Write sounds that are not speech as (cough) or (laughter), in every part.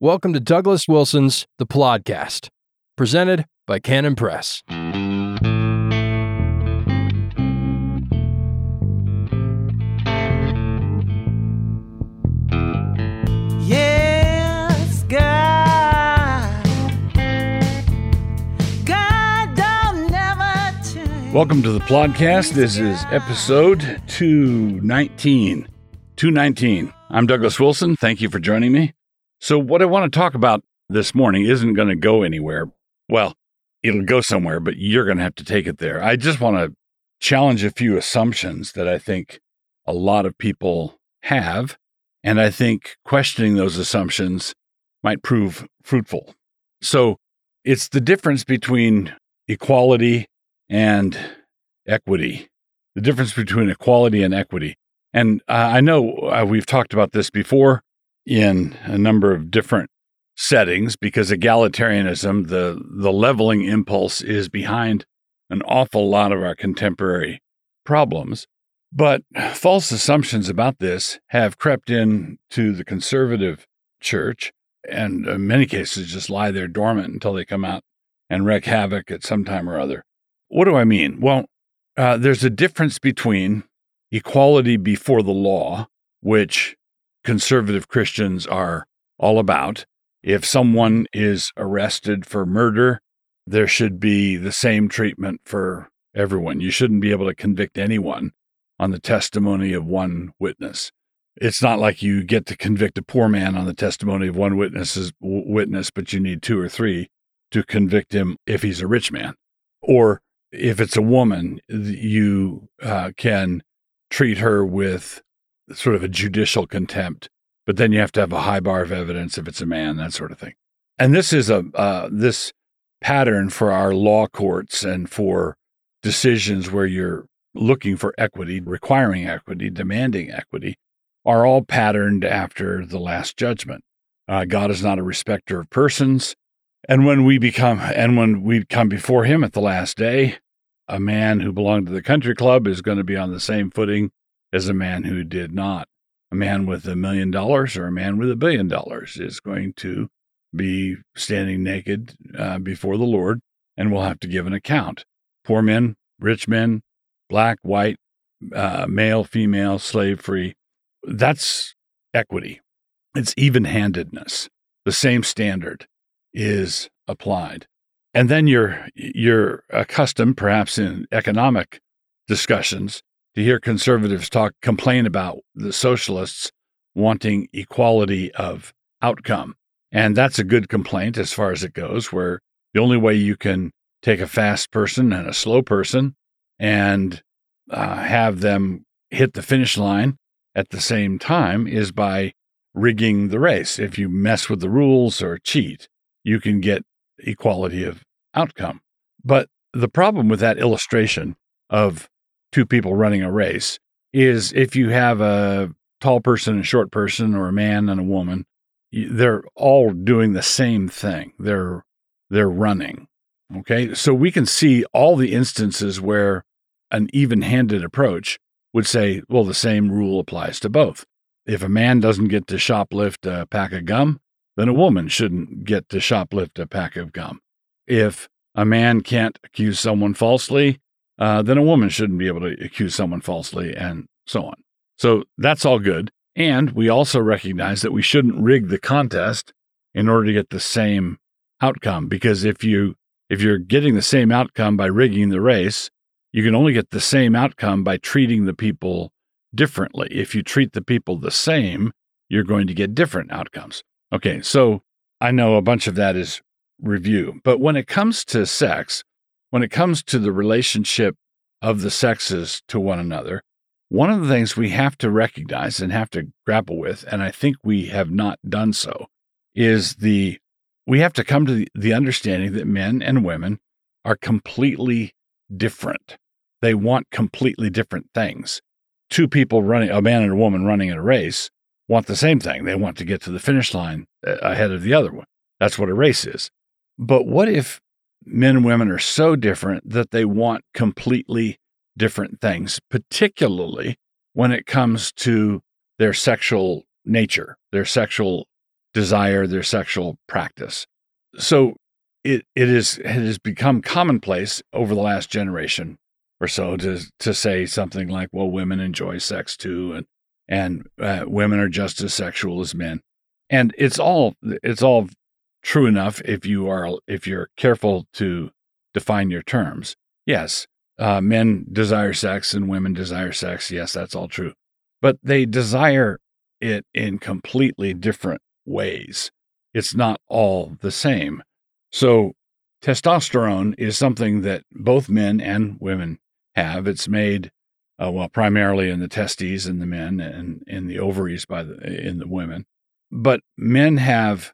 Welcome to Douglas Wilson's The Podcast, presented by Canon Press. Yes, God. God don't never change. Welcome to the podcast. This is episode 219. 219. I'm Douglas Wilson. Thank you for joining me. So, what I want to talk about this morning isn't going to go anywhere. Well, it'll go somewhere, but you're going to have to take it there. I just want to challenge a few assumptions that I think a lot of people have. And I think questioning those assumptions might prove fruitful. So, it's the difference between equality and equity, the difference between equality and equity. And uh, I know uh, we've talked about this before in a number of different settings because egalitarianism, the, the leveling impulse, is behind an awful lot of our contemporary problems. But false assumptions about this have crept in to the conservative church and in many cases just lie there dormant until they come out and wreak havoc at some time or other. What do I mean? Well, uh, there's a difference between equality before the law, which conservative Christians are all about. If someone is arrested for murder, there should be the same treatment for everyone. You shouldn't be able to convict anyone on the testimony of one witness. It's not like you get to convict a poor man on the testimony of one witness's witness, but you need two or three to convict him if he's a rich man. Or if it's a woman, you uh, can treat her with sort of a judicial contempt, but then you have to have a high bar of evidence if it's a man, that sort of thing. And this is a uh, this pattern for our law courts and for decisions where you're looking for equity, requiring equity, demanding equity, are all patterned after the Last Judgment. Uh, God is not a respecter of persons. And when we become, and when we come before Him at the last day, a man who belonged to the country club is going to be on the same footing as a man who did not. A man with a million dollars or a man with a billion dollars is going to be standing naked uh, before the Lord and will have to give an account. Poor men, rich men, black, white, uh, male, female, slave free. That's equity. It's even handedness. The same standard is applied. And then you're you're accustomed, perhaps in economic discussions, to hear conservatives talk complain about the socialists wanting equality of outcome. And that's a good complaint as far as it goes, where the only way you can take a fast person and a slow person and uh, have them hit the finish line at the same time is by rigging the race. If you mess with the rules or cheat, you can get equality of outcome. But the problem with that illustration of two people running a race is if you have a tall person and short person or a man and a woman, they're all doing the same thing. They're they're running. Okay? So we can see all the instances where an even-handed approach would say, well, the same rule applies to both. If a man doesn't get to shoplift a pack of gum, then a woman shouldn't get to shoplift a pack of gum. If a man can't accuse someone falsely, uh, then a woman shouldn't be able to accuse someone falsely, and so on. So that's all good. And we also recognize that we shouldn't rig the contest in order to get the same outcome, because if you if you're getting the same outcome by rigging the race, you can only get the same outcome by treating the people differently. If you treat the people the same, you're going to get different outcomes. Okay, so I know a bunch of that is review. But when it comes to sex, when it comes to the relationship of the sexes to one another, one of the things we have to recognize and have to grapple with, and I think we have not done so, is the we have to come to the, the understanding that men and women are completely different. They want completely different things. Two people running, a man and a woman running in a race, want the same thing. They want to get to the finish line uh, ahead of the other one. That's what a race is. But what if men and women are so different that they want completely different things, particularly when it comes to their sexual nature, their sexual desire, their sexual practice. So it it is it has become commonplace over the last generation or so to to say something like, "Well, women enjoy sex too," and and uh, women are just as sexual as men, and it's all it's all true enough if you are if you're careful to define your terms. Yes, uh, men desire sex and women desire sex. Yes, that's all true, but they desire it in completely different ways. It's not all the same. So, testosterone is something that both men and women have. It's made, uh, well, primarily in the testes in the men and in the ovaries by the in the women. But men have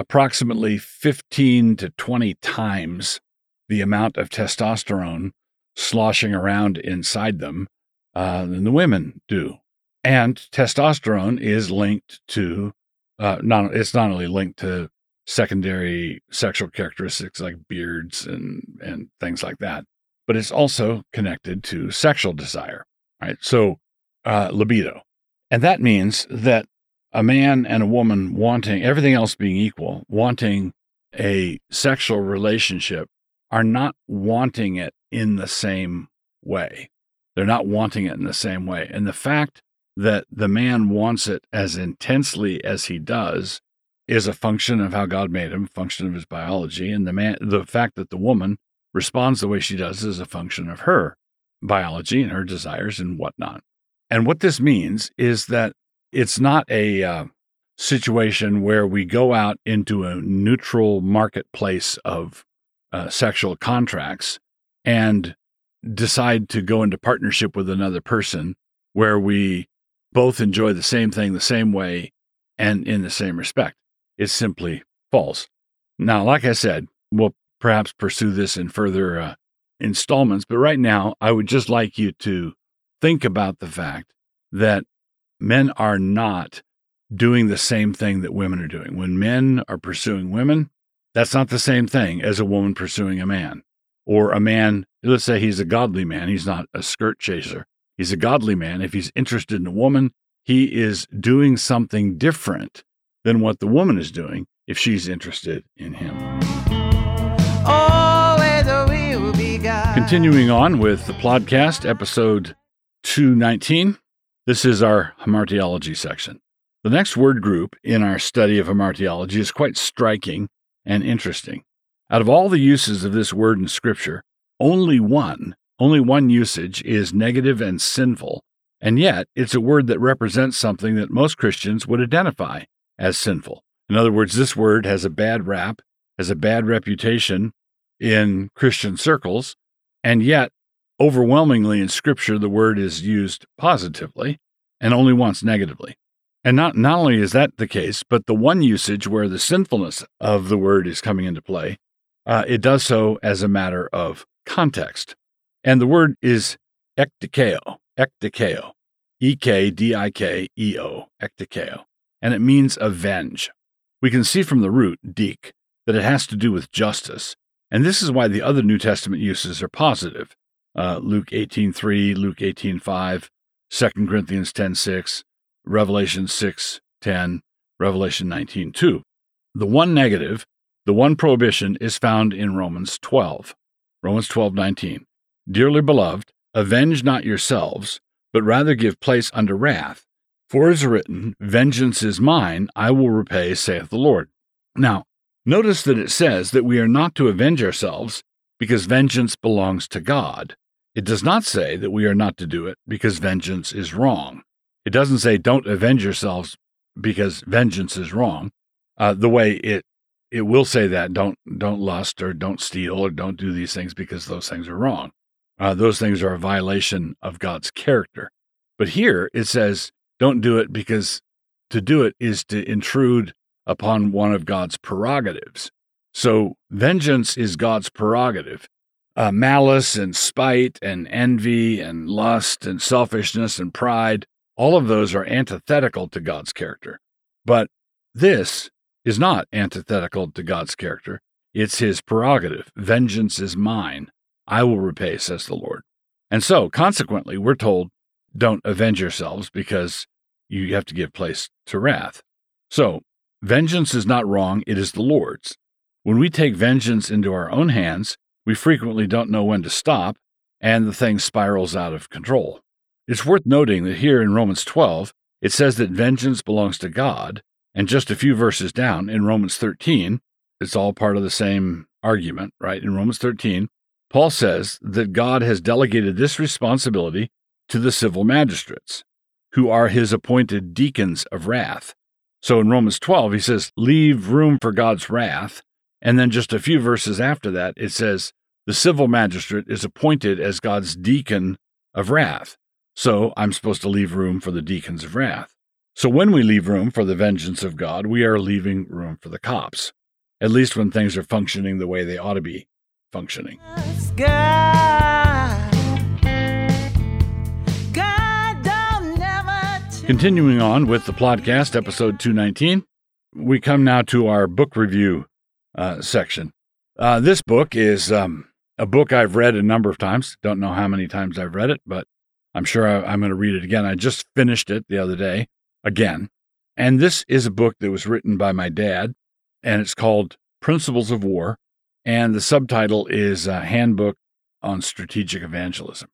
approximately 15 to 20 times the amount of testosterone sloshing around inside them uh, than the women do. And testosterone is linked to, uh, not, it's not only linked to secondary sexual characteristics like beards and, and things like that, but it's also connected to sexual desire, right? So, uh, libido. And that means that a man and a woman wanting everything else being equal, wanting a sexual relationship, are not wanting it in the same way. They're not wanting it in the same way. And the fact that the man wants it as intensely as he does is a function of how God made him, function of his biology. And the man, the fact that the woman responds the way she does is a function of her biology and her desires and whatnot. And what this means is that it's not a uh, situation where we go out into a neutral marketplace of uh, sexual contracts and decide to go into partnership with another person where we both enjoy the same thing the same way and in the same respect. It's simply false. Now, like I said, we'll perhaps pursue this in further uh, installments, but right now, I would just like you to think about the fact that men are not doing the same thing that women are doing. When men are pursuing women, that's not the same thing as a woman pursuing a man or a man, let's say he's a godly man, he's not a skirt chaser. He's a godly man. If he's interested in a woman, he is doing something different than what the woman is doing if she's interested in him. Continuing on with the podcast, episode 219. This is our hamartiology section. The next word group in our study of hamartiology is quite striking and interesting. Out of all the uses of this word in Scripture, only one, only one usage is negative and sinful, and yet it's a word that represents something that most Christians would identify as sinful. In other words, this word has a bad rap, has a bad reputation in Christian circles, and yet, overwhelmingly in Scripture, the word is used positively and only once negatively. And not, not only is that the case, but the one usage where the sinfulness of the word is coming into play uh, it does so as a matter of context. And the word is ekdikeo, ekdikeo, E K D I K E O, ekdikeo, and it means avenge. We can see from the root, dik, that it has to do with justice, and this is why the other New Testament uses are positive. Uh, Luke 18.3, Luke 18.5, 2 Corinthians 10.6, Revelation 6.10, Revelation 19.2. The one negative the one prohibition is found in Romans 12. Romans 12:19. Dearly beloved, avenge not yourselves, but rather give place unto wrath. For it is written, Vengeance is mine, I will repay, saith the Lord. Now, notice that it says that we are not to avenge ourselves because vengeance belongs to God. It does not say that we are not to do it because vengeance is wrong. It doesn't say don't avenge yourselves because vengeance is wrong, uh, the way it it will say that don't don't lust or don't steal or don't do these things because those things are wrong. Uh, those things are a violation of God's character. But here it says don't do it because to do it is to intrude upon one of God's prerogatives. So vengeance is God's prerogative. Uh, malice and spite and envy and lust and selfishness and pride, all of those are antithetical to God's character. But this is not antithetical to God's character. It's his prerogative. Vengeance is mine. I will repay, says the Lord. And so, consequently, we're told don't avenge yourselves because you have to give place to wrath. So, Vengeance is not wrong, it is the Lord's. When we take vengeance into our own hands, we frequently don't know when to stop, and the thing spirals out of control. It's worth noting that here in Romans 12, it says that vengeance belongs to God, and just a few verses down in Romans 13, it's all part of the same argument, right? In Romans 13, Paul says that God has delegated this responsibility to the civil magistrates, who are his appointed deacons of wrath. So in Romans 12, he says, leave room for God's wrath. And then just a few verses after that, it says, the civil magistrate is appointed as God's deacon of wrath. So I'm supposed to leave room for the deacons of wrath. So when we leave room for the vengeance of God, we are leaving room for the cops, at least when things are functioning the way they ought to be functioning. God, God. Continuing on with the podcast, episode 219, we come now to our book review uh, section. Uh, this book is um, a book I've read a number of times. Don't know how many times I've read it, but I'm sure I, I'm going to read it again. I just finished it the other day again. And this is a book that was written by my dad, and it's called Principles of War. And the subtitle is uh, Handbook on Strategic Evangelism.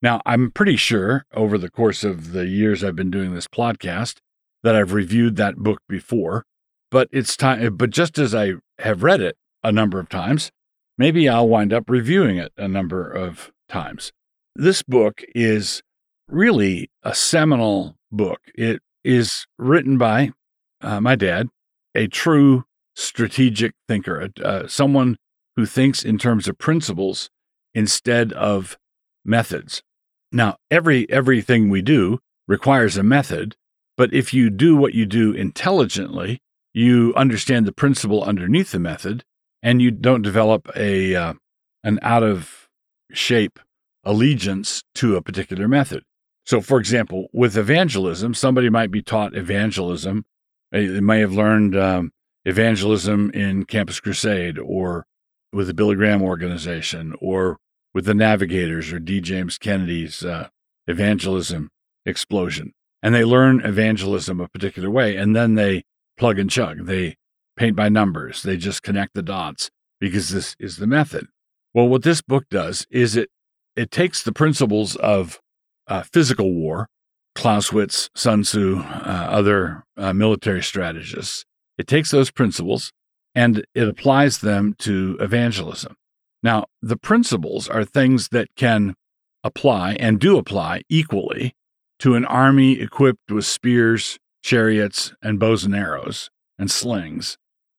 Now, I'm pretty sure over the course of the years I've been doing this podcast that I've reviewed that book before, but it's time. But just as I have read it a number of times, maybe I'll wind up reviewing it a number of times. This book is really a seminal book. It is written by uh, my dad, a true strategic thinker, uh, someone who thinks in terms of principles instead of methods. Now, every everything we do requires a method, but if you do what you do intelligently, you understand the principle underneath the method, and you don't develop a uh, an out of shape allegiance to a particular method. So, for example, with evangelism, somebody might be taught evangelism. They may have learned um, evangelism in Campus Crusade or with the Billy Graham organization or with the Navigators or D. James Kennedy's uh, evangelism explosion. And they learn evangelism a particular way, and then they plug and chug. They paint by numbers. They just connect the dots because this is the method. Well, what this book does is it it takes the principles of uh, physical war, Clausewitz, Sun Tzu, uh, other uh, military strategists. It takes those principles and it applies them to evangelism. Now, the principles are things that can apply and do apply equally to an army equipped with spears, chariots, and bows and arrows and slings,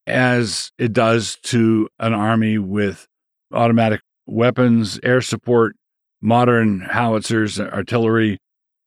as it does to an army with automatic weapons, air support, modern howitzers, artillery,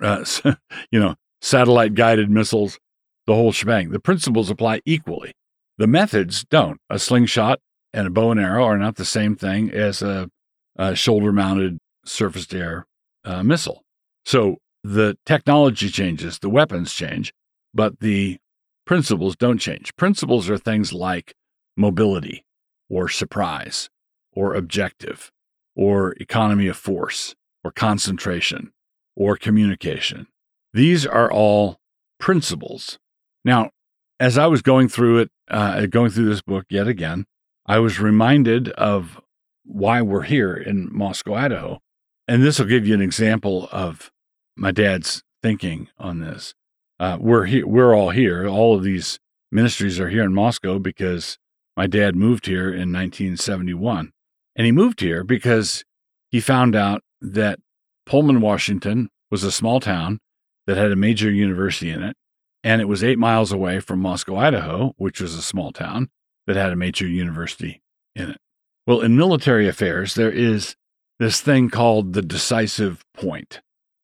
uh, (laughs) you know, satellite guided missiles, the whole shebang. The principles apply equally. The methods don't. A slingshot and a bow and arrow are not the same thing as a, a shoulder mounted surface to air uh, missile. So the technology changes, the weapons change, but the principles don't change. Principles are things like mobility or surprise or objective or economy of force or concentration or communication. These are all principles. Now, as I was going through it, uh, going through this book yet again, I was reminded of why we're here in Moscow, Idaho. And this will give you an example of my dad's thinking on this. Uh, we're here, we're all here. All of these ministries are here in Moscow because my dad moved here in 1971. And he moved here because he found out that Pullman, Washington was a small town that had a major university in it. And it was eight miles away from Moscow, Idaho, which was a small town that had a major university in it. Well, in military affairs, there is this thing called the decisive point.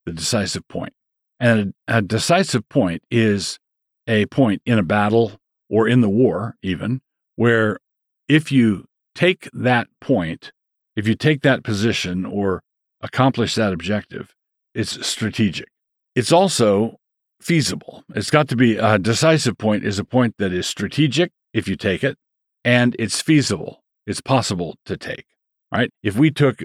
The decisive point. And a, decisive point is a point in a battle or in the war, even, where if you take that point, if you take that position or accomplish that objective, it's strategic. It's also feasible. It's got to be a decisive point is a point that is strategic if you take it, and it's feasible. It's possible to take, right? If we took,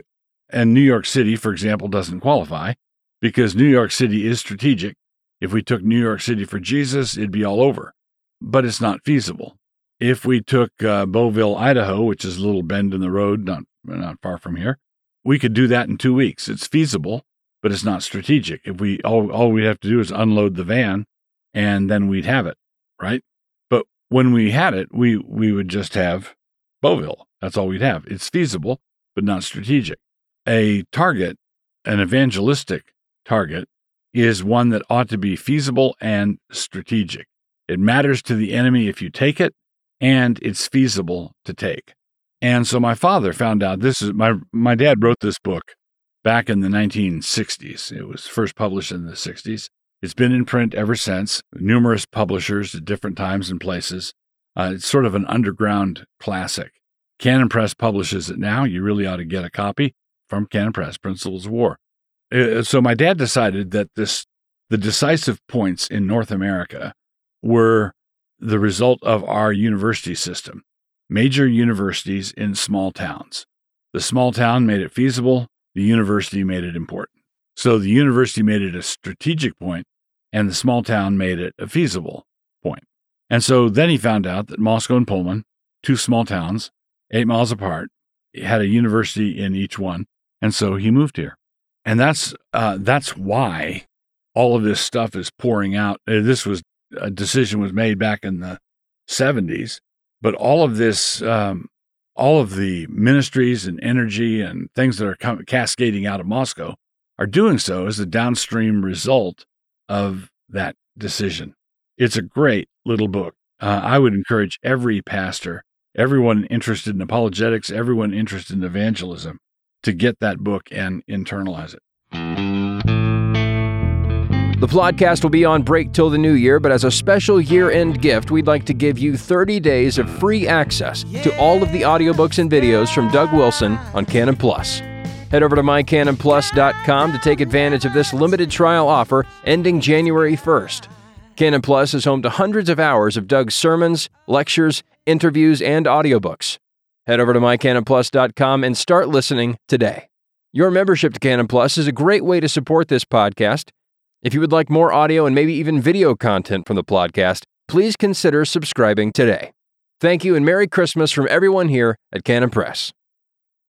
and New York City, for example, doesn't qualify because New York City is strategic. If we took New York City for Jesus, it'd be all over. but it's not feasible. If we took uh, Bovill, Idaho, which is a little bend in the road, not not far from here, we could do that in two weeks. It's feasible, but it's not strategic. If we all all we have to do is unload the van, and then we'd have it, right? But when we had it, we we would just have Bovill. That's all we'd have. It's feasible, but not strategic. A target, an evangelistic target, is one that ought to be feasible and strategic. It matters to the enemy if you take it, and it's feasible to take. And so my father found out this is my my dad wrote this book back in the 1960s. It was first published in the 60s. It's been in print ever since, numerous publishers at different times and places. Uh, it's sort of an underground classic. Canon Press publishes it now. You really ought to get a copy from Canon Press, Principles of War. Uh, so my dad decided that this the decisive points in North America were the result of our university system. Major universities in small towns. The small town made it feasible, the university made it important. So the university made it a strategic point, and the small town made it a feasible point. And so then he found out that Moscow and Pullman, two small towns, eight miles apart, had a university in each one. And so he moved here. And that's uh, that's why all of this stuff is pouring out. Uh, this was a decision was made back in the 70s, but all of this, um, all of the ministries and energy and things that are com- cascading out of Moscow are doing so as a downstream result of that decision. It's a great little book. Uh, I would encourage every pastor, everyone interested in apologetics, everyone interested in evangelism to get that book and internalize it. The podcast will be on break till the new year, but as a special year end gift, we'd like to give you 30 days of free access to all of the audiobooks and videos from Doug Wilson on Canon Plus. Head over to mycanonplus.com to take advantage of this limited trial offer ending January 1st. Canon Plus is home to hundreds of hours of Doug's sermons, lectures, interviews, and audiobooks. Head over to mycanonplus.com and start listening today. Your membership to Canon Plus is a great way to support this podcast if you would like more audio and maybe even video content from the podcast, please consider subscribing today. Thank you and Merry Christmas from everyone here at Canon Press.